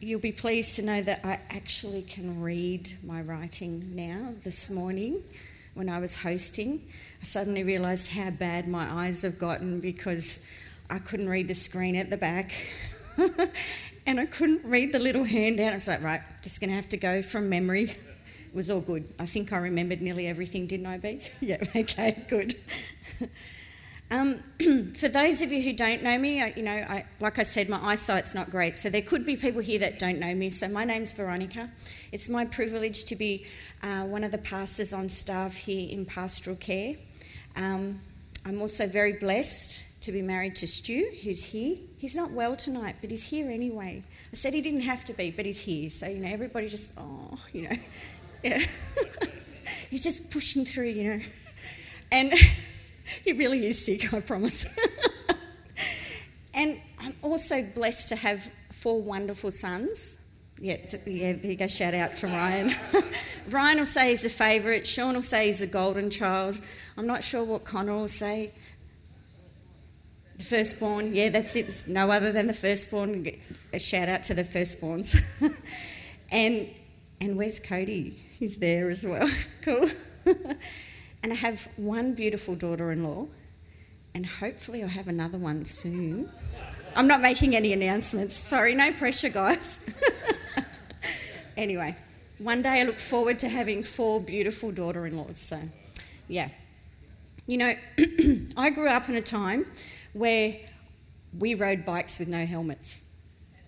you'll be pleased to know that I actually can read my writing now this morning when I was hosting. I suddenly realised how bad my eyes have gotten because I couldn't read the screen at the back and I couldn't read the little handout. I was like, right, just going to have to go from memory. It was all good. I think I remembered nearly everything, didn't I, B? yeah, okay, good. Um, for those of you who don't know me, I, you know, I, like I said, my eyesight's not great, so there could be people here that don't know me. So my name's Veronica. It's my privilege to be uh, one of the pastors on staff here in pastoral care. Um, I'm also very blessed to be married to Stu, who's here. He's not well tonight, but he's here anyway. I said he didn't have to be, but he's here. So you know, everybody just, oh, you know, yeah. he's just pushing through, you know, and. he really is sick, I promise. and I'm also blessed to have four wonderful sons. Yeah, yeah, there you go, shout out from Ryan. Ryan will say he's a favourite, Sean will say he's a golden child. I'm not sure what Connor will say. The firstborn, yeah, that's it. No other than the firstborn. A shout out to the firstborns. and and where's Cody? He's there as well. cool. And I have one beautiful daughter in law, and hopefully I'll have another one soon. I'm not making any announcements. Sorry, no pressure, guys. anyway, one day I look forward to having four beautiful daughter in laws. So, yeah. You know, I grew up in a time where we rode bikes with no helmets,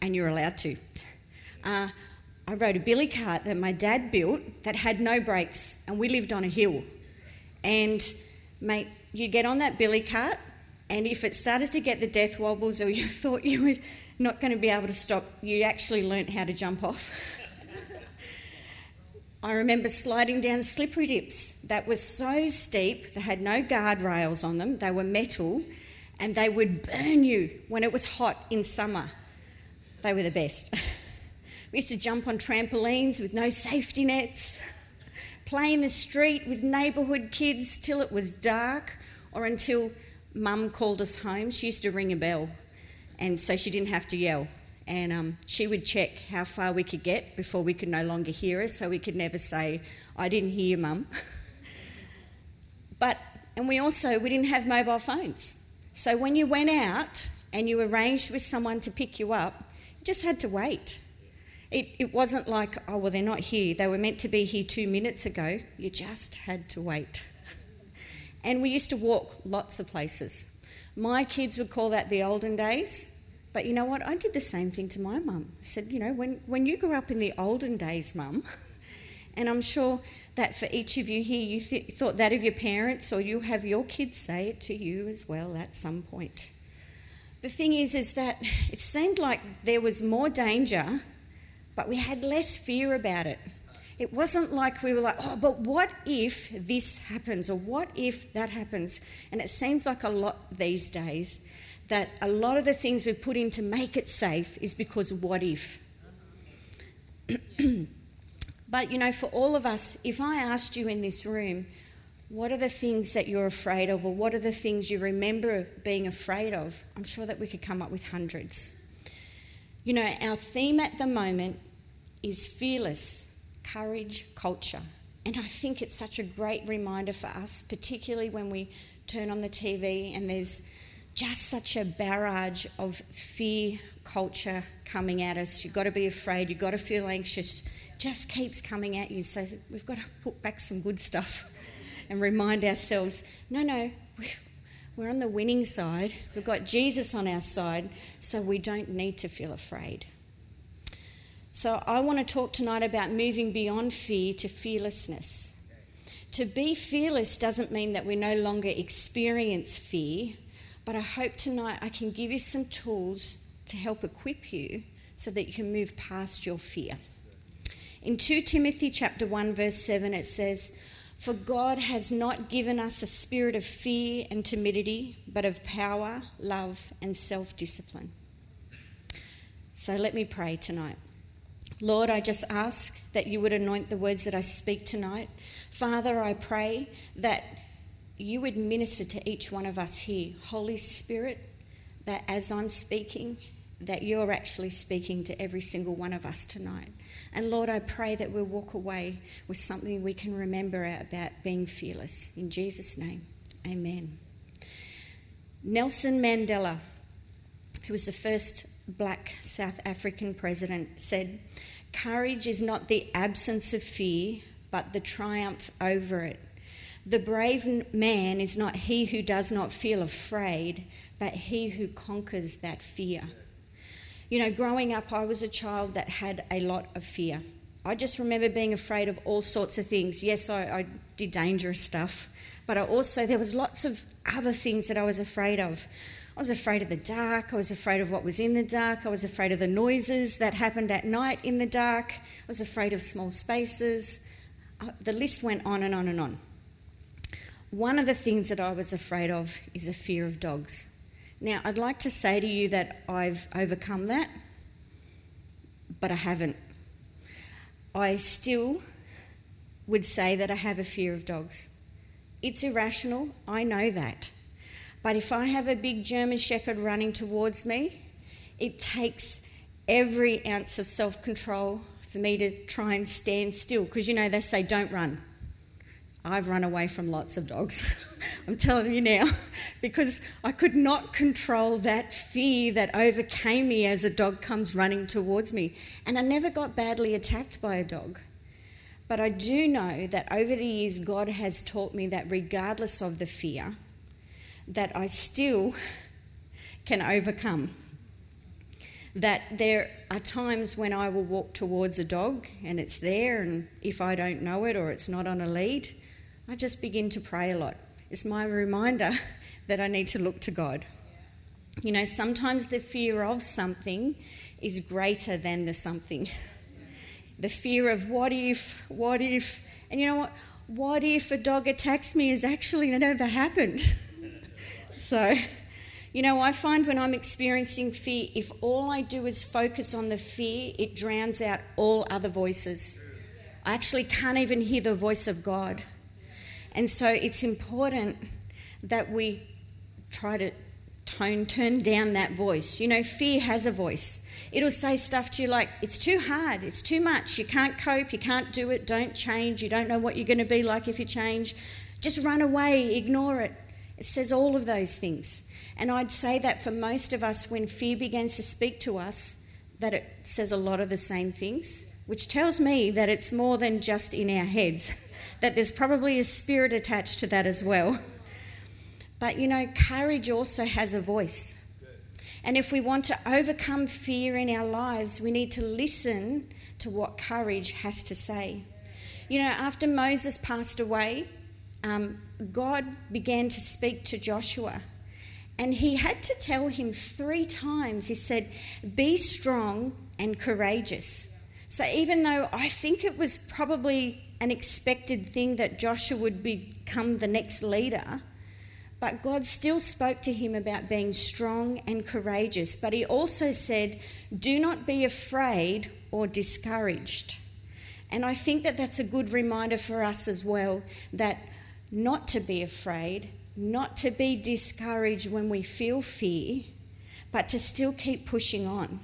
and you're allowed to. Uh, I rode a billy cart that my dad built that had no brakes, and we lived on a hill. And, mate, you'd get on that billy cart, and if it started to get the death wobbles or you thought you were not going to be able to stop, you actually learnt how to jump off. I remember sliding down slippery dips that were so steep, they had no guardrails on them, they were metal, and they would burn you when it was hot in summer. They were the best. we used to jump on trampolines with no safety nets play in the street with neighbourhood kids till it was dark or until mum called us home. She used to ring a bell, and so she didn't have to yell. And um, she would check how far we could get before we could no longer hear her, so we could never say, I didn't hear mum. but, and we also, we didn't have mobile phones. So when you went out and you arranged with someone to pick you up, you just had to wait. It, it wasn't like, oh, well, they're not here. They were meant to be here two minutes ago. You just had to wait. and we used to walk lots of places. My kids would call that the olden days. But you know what? I did the same thing to my mum. I said, you know, when, when you grew up in the olden days, mum, and I'm sure that for each of you here, you th- thought that of your parents, or you have your kids say it to you as well at some point. The thing is, is that it seemed like there was more danger but we had less fear about it. It wasn't like we were like, oh, but what if this happens or what if that happens? And it seems like a lot these days that a lot of the things we put in to make it safe is because what if? but you know, for all of us, if I asked you in this room, what are the things that you're afraid of, or what are the things you remember being afraid of? I'm sure that we could come up with hundreds. You know, our theme at the moment is fearless courage culture. And I think it's such a great reminder for us, particularly when we turn on the TV and there's just such a barrage of fear culture coming at us. You've got to be afraid, you've got to feel anxious, just keeps coming at you. So we've got to put back some good stuff and remind ourselves no, no, we're on the winning side. We've got Jesus on our side, so we don't need to feel afraid. So, I want to talk tonight about moving beyond fear to fearlessness. To be fearless doesn't mean that we no longer experience fear, but I hope tonight I can give you some tools to help equip you so that you can move past your fear. In 2 Timothy chapter 1 verse 7 it says, "For God has not given us a spirit of fear and timidity, but of power, love, and self-discipline." So let me pray tonight. Lord, I just ask that you would anoint the words that I speak tonight. Father, I pray that you would minister to each one of us here. Holy Spirit, that as I'm speaking that you're actually speaking to every single one of us tonight. And Lord, I pray that we'll walk away with something we can remember about being fearless. In Jesus' name, amen. Nelson Mandela, who was the first black South African president, said, Courage is not the absence of fear, but the triumph over it. The brave man is not he who does not feel afraid, but he who conquers that fear. You know, growing up, I was a child that had a lot of fear. I just remember being afraid of all sorts of things. Yes, I, I did dangerous stuff, but I also, there was lots of other things that I was afraid of. I was afraid of the dark. I was afraid of what was in the dark. I was afraid of the noises that happened at night in the dark. I was afraid of small spaces. Uh, the list went on and on and on. One of the things that I was afraid of is a fear of dogs. Now, I'd like to say to you that I've overcome that, but I haven't. I still would say that I have a fear of dogs. It's irrational, I know that. But if I have a big German Shepherd running towards me, it takes every ounce of self control for me to try and stand still. Because you know, they say don't run. I've run away from lots of dogs. I'm telling you now, because I could not control that fear that overcame me as a dog comes running towards me. And I never got badly attacked by a dog. But I do know that over the years, God has taught me that regardless of the fear, that I still can overcome. That there are times when I will walk towards a dog and it's there, and if I don't know it or it's not on a lead, I just begin to pray a lot. It's my reminder that I need to look to God. You know, sometimes the fear of something is greater than the something. The fear of what if, what if, and you know what? What if a dog attacks me is actually never happened. so, you know, I find when I'm experiencing fear, if all I do is focus on the fear, it drowns out all other voices. I actually can't even hear the voice of God. And so it's important that we try to tone, turn down that voice. You know, fear has a voice. It'll say stuff to you like, it's too hard, it's too much, you can't cope, you can't do it, don't change, you don't know what you're going to be like if you change. Just run away, ignore it. It says all of those things. And I'd say that for most of us, when fear begins to speak to us, that it says a lot of the same things, which tells me that it's more than just in our heads. that there's probably a spirit attached to that as well. But you know, courage also has a voice. And if we want to overcome fear in our lives, we need to listen to what courage has to say. You know, after Moses passed away, um, God began to speak to Joshua. And he had to tell him three times, he said, Be strong and courageous. So even though I think it was probably an expected thing that Joshua would become the next leader. But God still spoke to him about being strong and courageous. But he also said, Do not be afraid or discouraged. And I think that that's a good reminder for us as well that not to be afraid, not to be discouraged when we feel fear, but to still keep pushing on.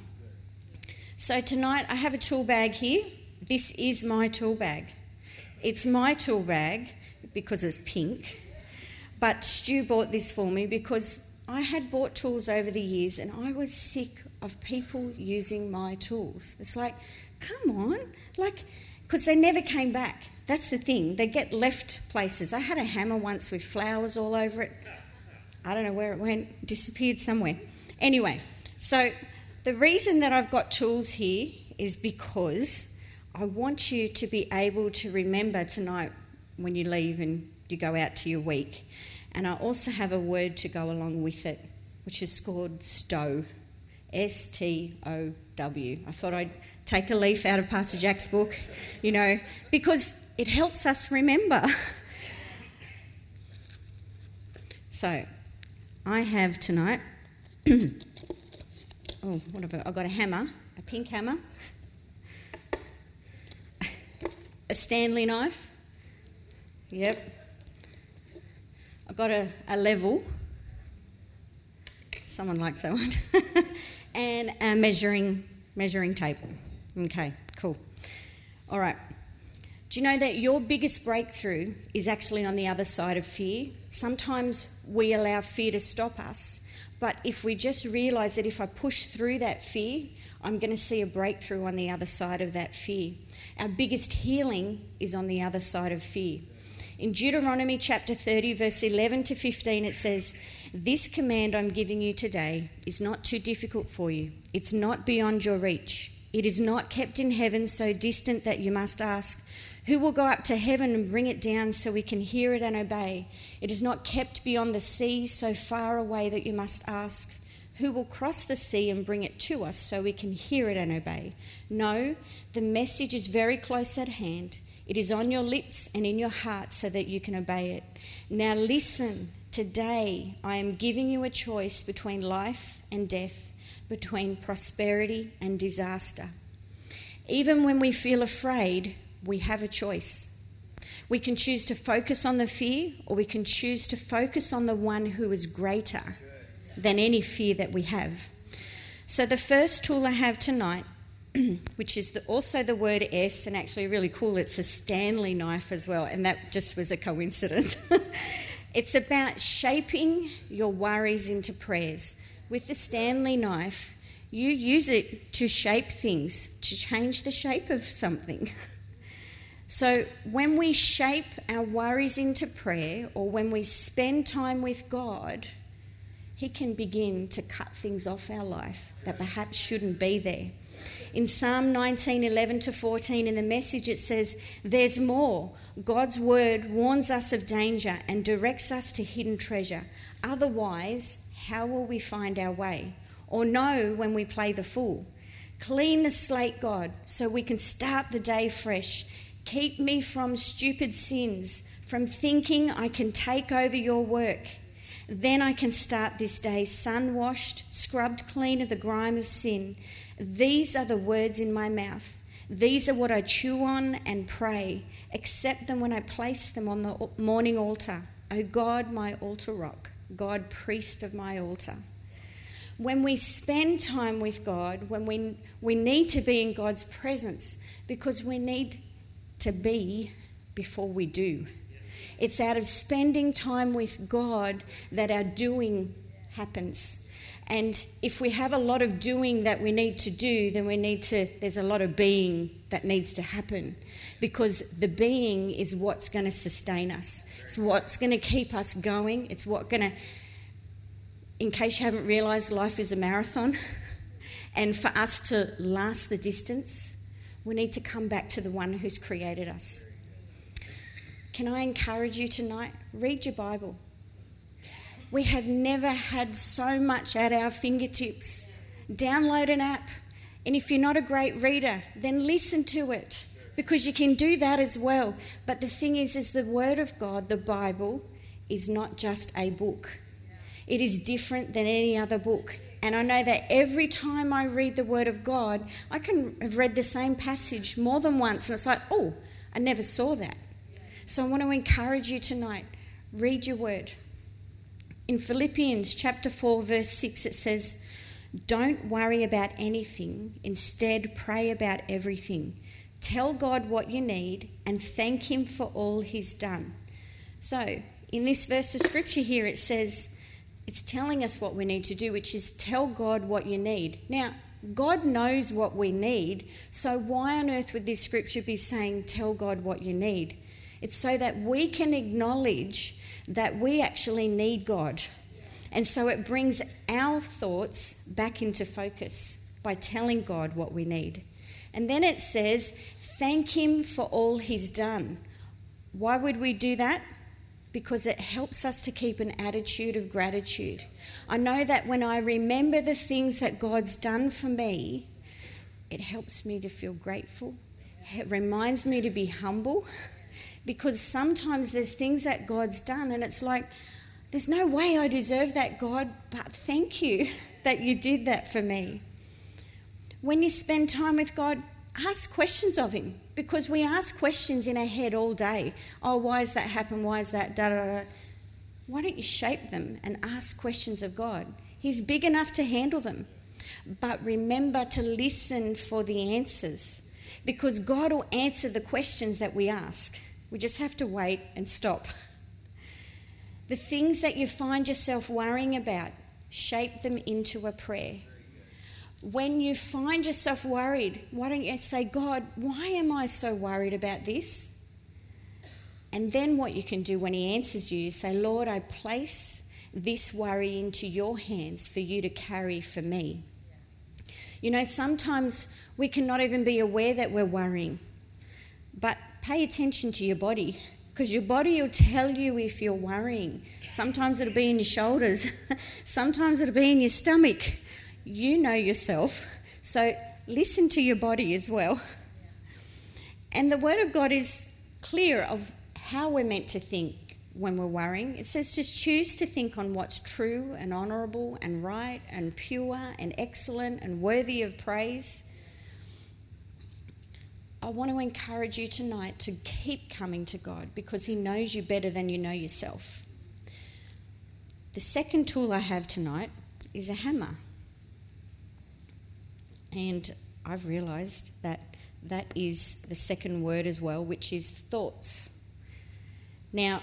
So tonight I have a tool bag here. This is my tool bag. It's my tool bag because it's pink, but Stu bought this for me because I had bought tools over the years and I was sick of people using my tools. It's like, come on, like, because they never came back. That's the thing. They get left places. I had a hammer once with flowers all over it. I don't know where it went, disappeared somewhere. Anyway, so the reason that I've got tools here is because I want you to be able to remember tonight when you leave and you go out to your week. And I also have a word to go along with it, which is called STOW. S T O W. I thought I'd take a leaf out of Pastor Jack's book, you know, because it helps us remember. so, I have tonight. oh, what have I? I've got a hammer, a pink hammer, a Stanley knife. Yep. I've got a, a level. Someone likes that one. and a measuring measuring tape. Okay, cool. All right. Do you know that your biggest breakthrough is actually on the other side of fear? Sometimes we allow fear to stop us, but if we just realize that if I push through that fear, I'm going to see a breakthrough on the other side of that fear. Our biggest healing is on the other side of fear. In Deuteronomy chapter 30, verse 11 to 15, it says, This command I'm giving you today is not too difficult for you, it's not beyond your reach. It is not kept in heaven so distant that you must ask, Who will go up to heaven and bring it down so we can hear it and obey? It is not kept beyond the sea so far away that you must ask, Who will cross the sea and bring it to us so we can hear it and obey? No, the message is very close at hand. It is on your lips and in your heart so that you can obey it. Now listen, today I am giving you a choice between life and death between prosperity and disaster. Even when we feel afraid, we have a choice. We can choose to focus on the fear, or we can choose to focus on the one who is greater than any fear that we have. So, the first tool I have tonight, which is the, also the word S, and actually really cool, it's a Stanley knife as well, and that just was a coincidence. it's about shaping your worries into prayers with the Stanley knife, you use it to shape things, to change the shape of something. So, when we shape our worries into prayer or when we spend time with God, He can begin to cut things off our life that perhaps shouldn't be there. In Psalm 19 11 to 14, in the message, it says, There's more. God's word warns us of danger and directs us to hidden treasure. Otherwise, how will we find our way? Or know when we play the fool? Clean the slate, God, so we can start the day fresh. Keep me from stupid sins, from thinking I can take over your work. Then I can start this day sun washed, scrubbed clean of the grime of sin. These are the words in my mouth. These are what I chew on and pray. Accept them when I place them on the morning altar. O God, my altar rock. God, priest of my altar. When we spend time with God, when we, we need to be in God's presence because we need to be before we do. It's out of spending time with God that our doing happens. And if we have a lot of doing that we need to do, then we need to, there's a lot of being that needs to happen because the being is what's going to sustain us. It's what's going to keep us going. It's what going to, in case you haven't realised, life is a marathon. and for us to last the distance, we need to come back to the one who's created us. Can I encourage you tonight? Read your Bible. We have never had so much at our fingertips. Download an app. And if you're not a great reader, then listen to it because you can do that as well. But the thing is, is the Word of God, the Bible, is not just a book. It is different than any other book. And I know that every time I read the Word of God, I can have read the same passage more than once, and it's like, oh, I never saw that. So I want to encourage you tonight read your Word. In Philippians chapter 4, verse 6, it says, Don't worry about anything, instead, pray about everything. Tell God what you need and thank Him for all He's done. So, in this verse of scripture here, it says, it's telling us what we need to do, which is tell God what you need. Now, God knows what we need, so why on earth would this scripture be saying, tell God what you need? It's so that we can acknowledge that we actually need God. And so it brings our thoughts back into focus by telling God what we need. And then it says, thank Him for all He's done. Why would we do that? Because it helps us to keep an attitude of gratitude. I know that when I remember the things that God's done for me, it helps me to feel grateful. It reminds me to be humble because sometimes there's things that God's done and it's like, there's no way I deserve that, God, but thank you that you did that for me when you spend time with God, ask questions of Him because we ask questions in our head all day. Oh, why has that happened? Why is that? Da, da, da. Why don't you shape them and ask questions of God? He's big enough to handle them. but remember to listen for the answers because God will answer the questions that we ask. We just have to wait and stop. The things that you find yourself worrying about, shape them into a prayer. When you find yourself worried, why don't you say, God, why am I so worried about this? And then what you can do when He answers you, say, Lord, I place this worry into your hands for you to carry for me. You know, sometimes we cannot even be aware that we're worrying, but pay attention to your body because your body will tell you if you're worrying. Sometimes it'll be in your shoulders, sometimes it'll be in your stomach. You know yourself, so listen to your body as well. And the Word of God is clear of how we're meant to think when we're worrying. It says just choose to think on what's true and honourable and right and pure and excellent and worthy of praise. I want to encourage you tonight to keep coming to God because He knows you better than you know yourself. The second tool I have tonight is a hammer. And I've realised that that is the second word as well, which is thoughts. Now,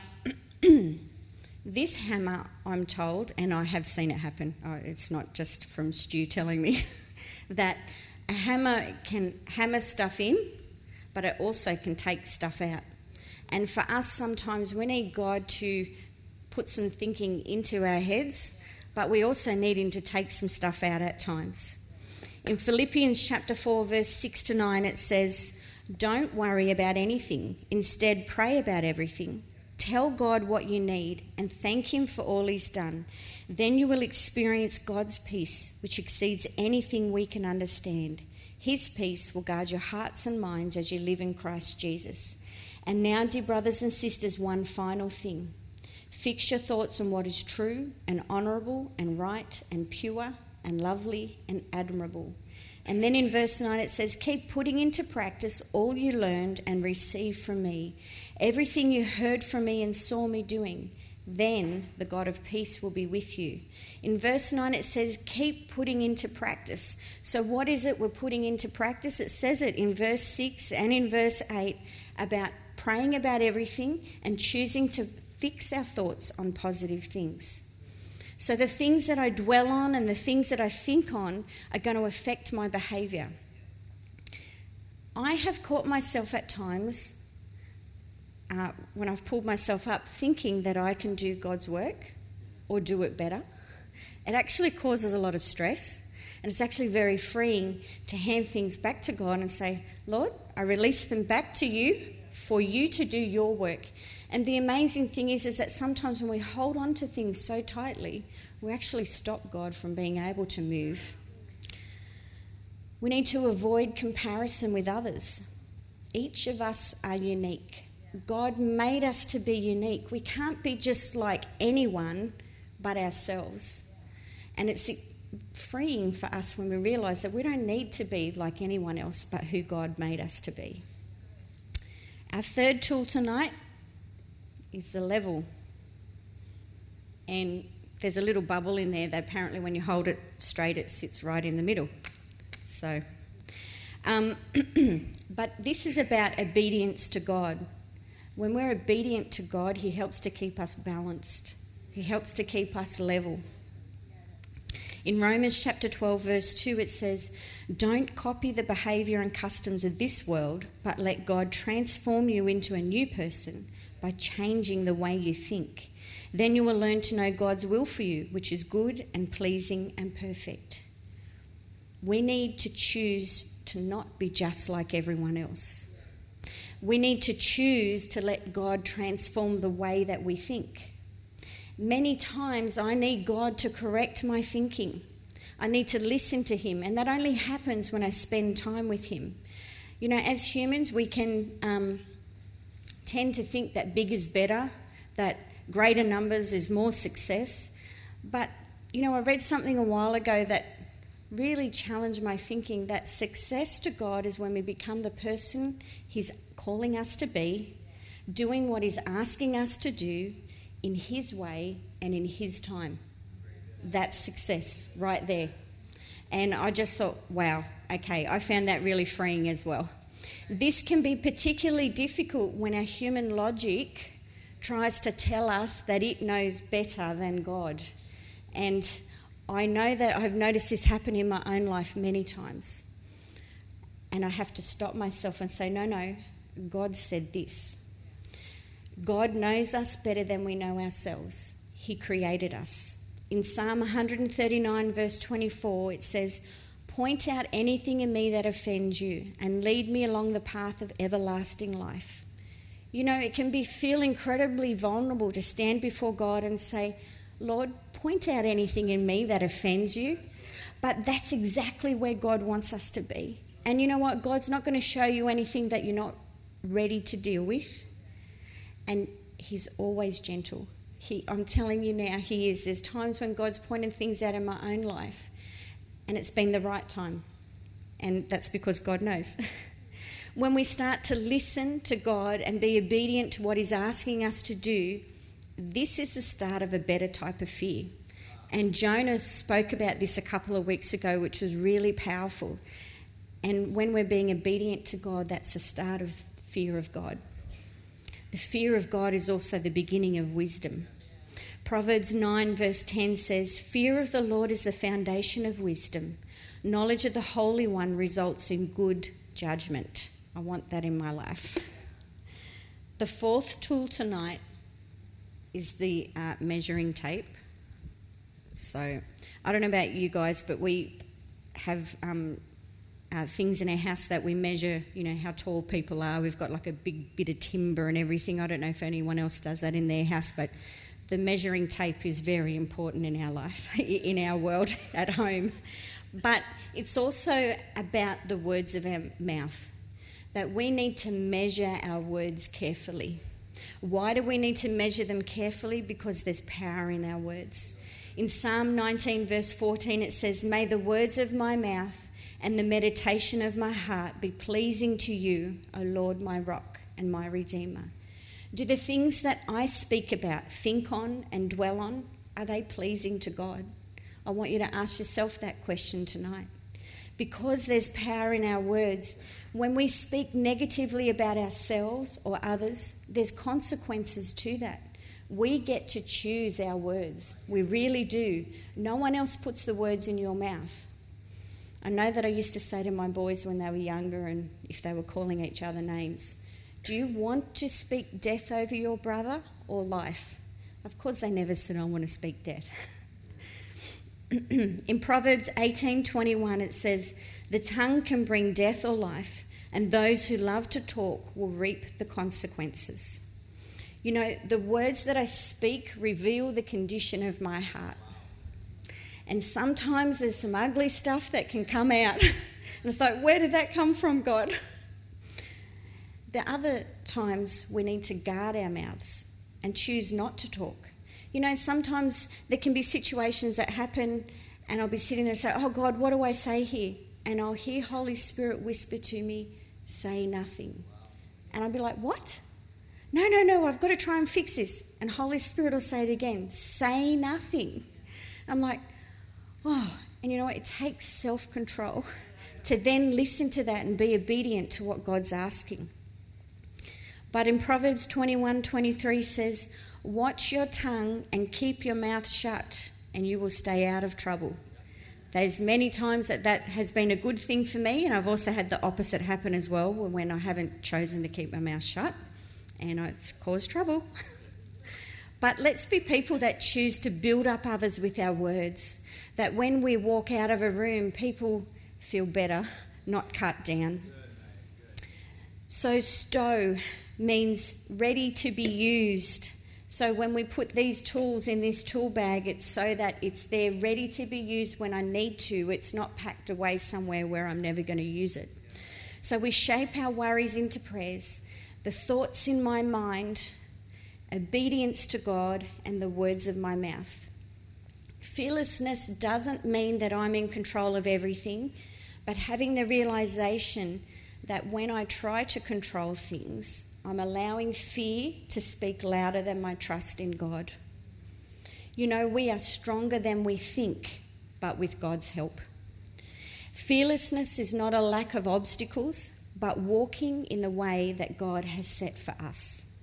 this hammer, I'm told, and I have seen it happen, oh, it's not just from Stu telling me, that a hammer can hammer stuff in but it also can take stuff out. And for us, sometimes we need God to put some thinking into our heads, but we also need Him to take some stuff out at times. In Philippians chapter 4, verse 6 to 9, it says, Don't worry about anything. Instead, pray about everything. Tell God what you need and thank Him for all He's done. Then you will experience God's peace, which exceeds anything we can understand. His peace will guard your hearts and minds as you live in Christ Jesus. And now, dear brothers and sisters, one final thing. Fix your thoughts on what is true and honourable and right and pure and lovely and admirable. And then in verse 9 it says, Keep putting into practice all you learned and received from me, everything you heard from me and saw me doing. Then the God of peace will be with you. In verse 9, it says, keep putting into practice. So, what is it we're putting into practice? It says it in verse 6 and in verse 8 about praying about everything and choosing to fix our thoughts on positive things. So, the things that I dwell on and the things that I think on are going to affect my behaviour. I have caught myself at times uh, when I've pulled myself up thinking that I can do God's work or do it better it actually causes a lot of stress. And it's actually very freeing to hand things back to God and say, Lord, I release them back to you for you to do your work. And the amazing thing is, is that sometimes when we hold on to things so tightly, we actually stop God from being able to move. We need to avoid comparison with others. Each of us are unique. God made us to be unique. We can't be just like anyone but ourselves. And it's freeing for us when we realize that we don't need to be like anyone else but who God made us to be. Our third tool tonight is the level. And there's a little bubble in there that apparently, when you hold it straight, it sits right in the middle. So, um, but this is about obedience to God. When we're obedient to God, He helps to keep us balanced, He helps to keep us level. In Romans chapter 12, verse 2, it says, Don't copy the behaviour and customs of this world, but let God transform you into a new person by changing the way you think. Then you will learn to know God's will for you, which is good and pleasing and perfect. We need to choose to not be just like everyone else. We need to choose to let God transform the way that we think. Many times I need God to correct my thinking. I need to listen to Him, and that only happens when I spend time with Him. You know, as humans, we can um, tend to think that big is better, that greater numbers is more success. But, you know, I read something a while ago that really challenged my thinking that success to God is when we become the person He's calling us to be, doing what He's asking us to do, in His way and in His time. That's success right there. And I just thought, wow, okay, I found that really freeing as well. This can be particularly difficult when our human logic tries to tell us that it knows better than God. And I know that I've noticed this happen in my own life many times. And I have to stop myself and say, no, no, God said this. God knows us better than we know ourselves. He created us. In Psalm 139, verse 24, it says, Point out anything in me that offends you and lead me along the path of everlasting life. You know, it can be feel incredibly vulnerable to stand before God and say, Lord, point out anything in me that offends you. But that's exactly where God wants us to be. And you know what? God's not going to show you anything that you're not ready to deal with. And He's always gentle. He, I'm telling you now, He is. There's times when God's pointed things out in my own life, and it's been the right time. And that's because God knows. when we start to listen to God and be obedient to what He's asking us to do, this is the start of a better type of fear. And Jonah spoke about this a couple of weeks ago, which was really powerful. And when we're being obedient to God, that's the start of fear of God. The fear of God is also the beginning of wisdom. Proverbs 9, verse 10 says, Fear of the Lord is the foundation of wisdom. Knowledge of the Holy One results in good judgment. I want that in my life. The fourth tool tonight is the uh, measuring tape. So, I don't know about you guys, but we have um, uh, things in our house that we measure, you know, how tall people are. We've got like a big bit of timber and everything. I don't know if anyone else does that in their house, but the measuring tape is very important in our life, in our world at home. But it's also about the words of our mouth, that we need to measure our words carefully. Why do we need to measure them carefully? Because there's power in our words. In Psalm 19, verse 14, it says, May the words of my mouth and the meditation of my heart be pleasing to you, O Lord, my rock and my redeemer. Do the things that I speak about, think on, and dwell on, are they pleasing to God? I want you to ask yourself that question tonight. Because there's power in our words, when we speak negatively about ourselves or others, there's consequences to that. We get to choose our words. We really do. No one else puts the words in your mouth. I know that I used to say to my boys when they were younger and if they were calling each other names, Do you want to speak death over your brother or life? Of course, they never said, I want to speak death. In Proverbs 18:21 it says, "The tongue can bring death or life, and those who love to talk will reap the consequences." You know, the words that I speak reveal the condition of my heart. And sometimes there's some ugly stuff that can come out. and it's like, where did that come from, God? The other times we need to guard our mouths and choose not to talk. You know, sometimes there can be situations that happen, and I'll be sitting there and say, Oh God, what do I say here? And I'll hear Holy Spirit whisper to me, Say nothing. And I'll be like, What? No, no, no, I've got to try and fix this. And Holy Spirit will say it again, Say nothing. I'm like, Oh, and you know what? It takes self control to then listen to that and be obedient to what God's asking. But in Proverbs 21 23 says, Watch your tongue and keep your mouth shut, and you will stay out of trouble. There's many times that that has been a good thing for me, and I've also had the opposite happen as well when I haven't chosen to keep my mouth shut, and it's caused trouble. but let's be people that choose to build up others with our words that when we walk out of a room, people feel better, not cut down. So, stow means ready to be used. So, when we put these tools in this tool bag, it's so that it's there ready to be used when I need to. It's not packed away somewhere where I'm never going to use it. So, we shape our worries into prayers, the thoughts in my mind, obedience to God, and the words of my mouth. Fearlessness doesn't mean that I'm in control of everything, but having the realization that when I try to control things, I'm allowing fear to speak louder than my trust in God. You know, we are stronger than we think, but with God's help. Fearlessness is not a lack of obstacles, but walking in the way that God has set for us.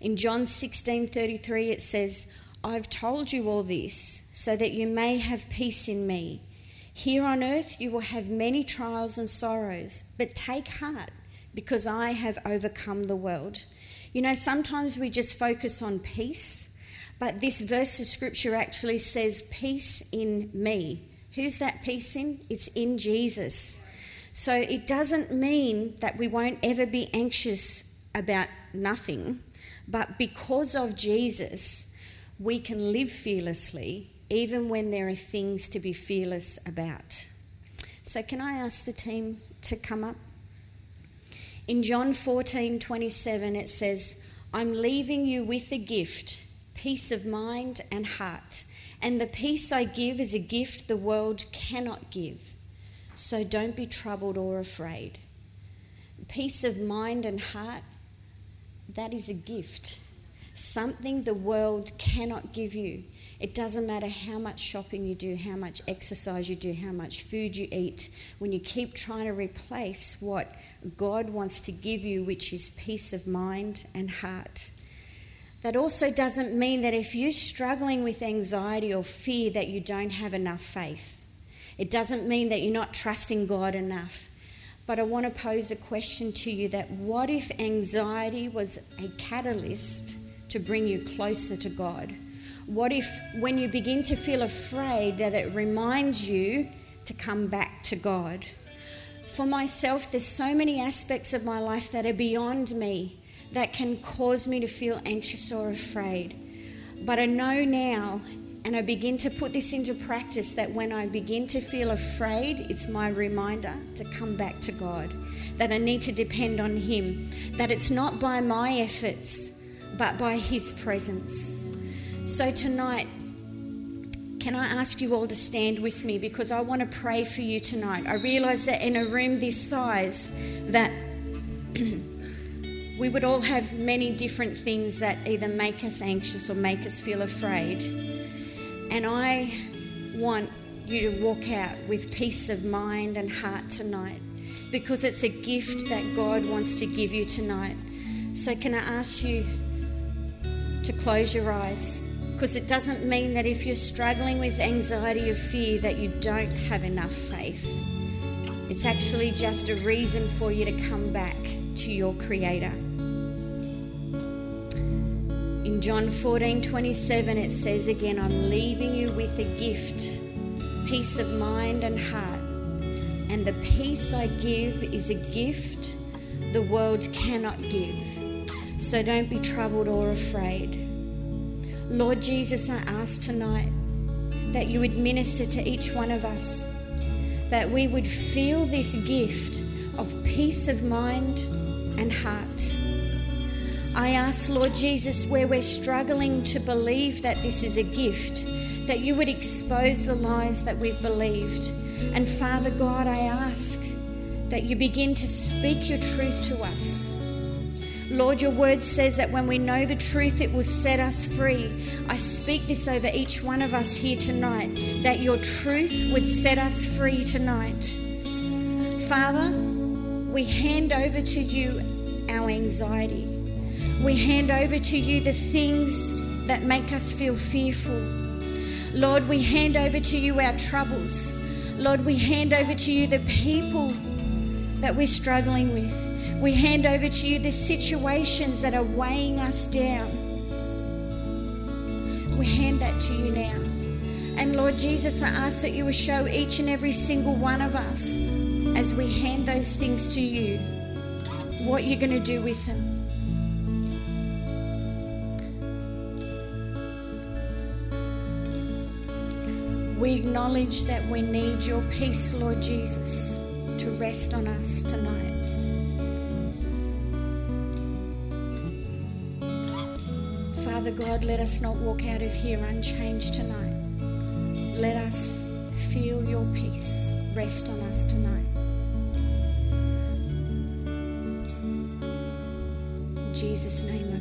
In John 16:33 it says, "I've told you all this so that you may have peace in me. Here on earth you will have many trials and sorrows, but take heart because I have overcome the world." You know, sometimes we just focus on peace, but this verse of scripture actually says peace in me. Who's that peace in? It's in Jesus. So it doesn't mean that we won't ever be anxious about nothing, but because of Jesus, we can live fearlessly even when there are things to be fearless about. So, can I ask the team to come up? In John 14 27, it says, I'm leaving you with a gift, peace of mind and heart. And the peace I give is a gift the world cannot give. So don't be troubled or afraid. Peace of mind and heart, that is a gift, something the world cannot give you. It doesn't matter how much shopping you do, how much exercise you do, how much food you eat. When you keep trying to replace what God wants to give you, which is peace of mind and heart, that also doesn't mean that if you're struggling with anxiety or fear that you don't have enough faith. It doesn't mean that you're not trusting God enough. But I want to pose a question to you that what if anxiety was a catalyst to bring you closer to God? What if when you begin to feel afraid that it reminds you to come back to God? For myself, there's so many aspects of my life that are beyond me that can cause me to feel anxious or afraid. But I know now, and I begin to put this into practice, that when I begin to feel afraid, it's my reminder to come back to God, that I need to depend on Him, that it's not by my efforts, but by His presence. So tonight, can I ask you all to stand with me because I want to pray for you tonight. I realize that in a room this size that we would all have many different things that either make us anxious or make us feel afraid. And I want you to walk out with peace of mind and heart tonight because it's a gift that God wants to give you tonight. So, can I ask you to close your eyes? Because it doesn't mean that if you're struggling with anxiety or fear that you don't have enough faith. It's actually just a reason for you to come back to your Creator. In John 14 27, it says again, I'm leaving you with a gift, peace of mind and heart. And the peace I give is a gift the world cannot give. So don't be troubled or afraid. Lord Jesus, I ask tonight that you would minister to each one of us, that we would feel this gift of peace of mind and heart. I ask, Lord Jesus, where we're struggling to believe that this is a gift, that you would expose the lies that we've believed. And Father God, I ask that you begin to speak your truth to us. Lord, your word says that when we know the truth, it will set us free. I speak this over each one of us here tonight, that your truth would set us free tonight. Father, we hand over to you our anxiety. We hand over to you the things that make us feel fearful. Lord, we hand over to you our troubles. Lord, we hand over to you the people that we're struggling with. We hand over to you the situations that are weighing us down. We hand that to you now. And Lord Jesus, I ask that you will show each and every single one of us as we hand those things to you what you're going to do with them. We acknowledge that we need your peace, Lord Jesus, to rest on us tonight. God, let us not walk out of here unchanged tonight. Let us feel your peace rest on us tonight. In Jesus' name.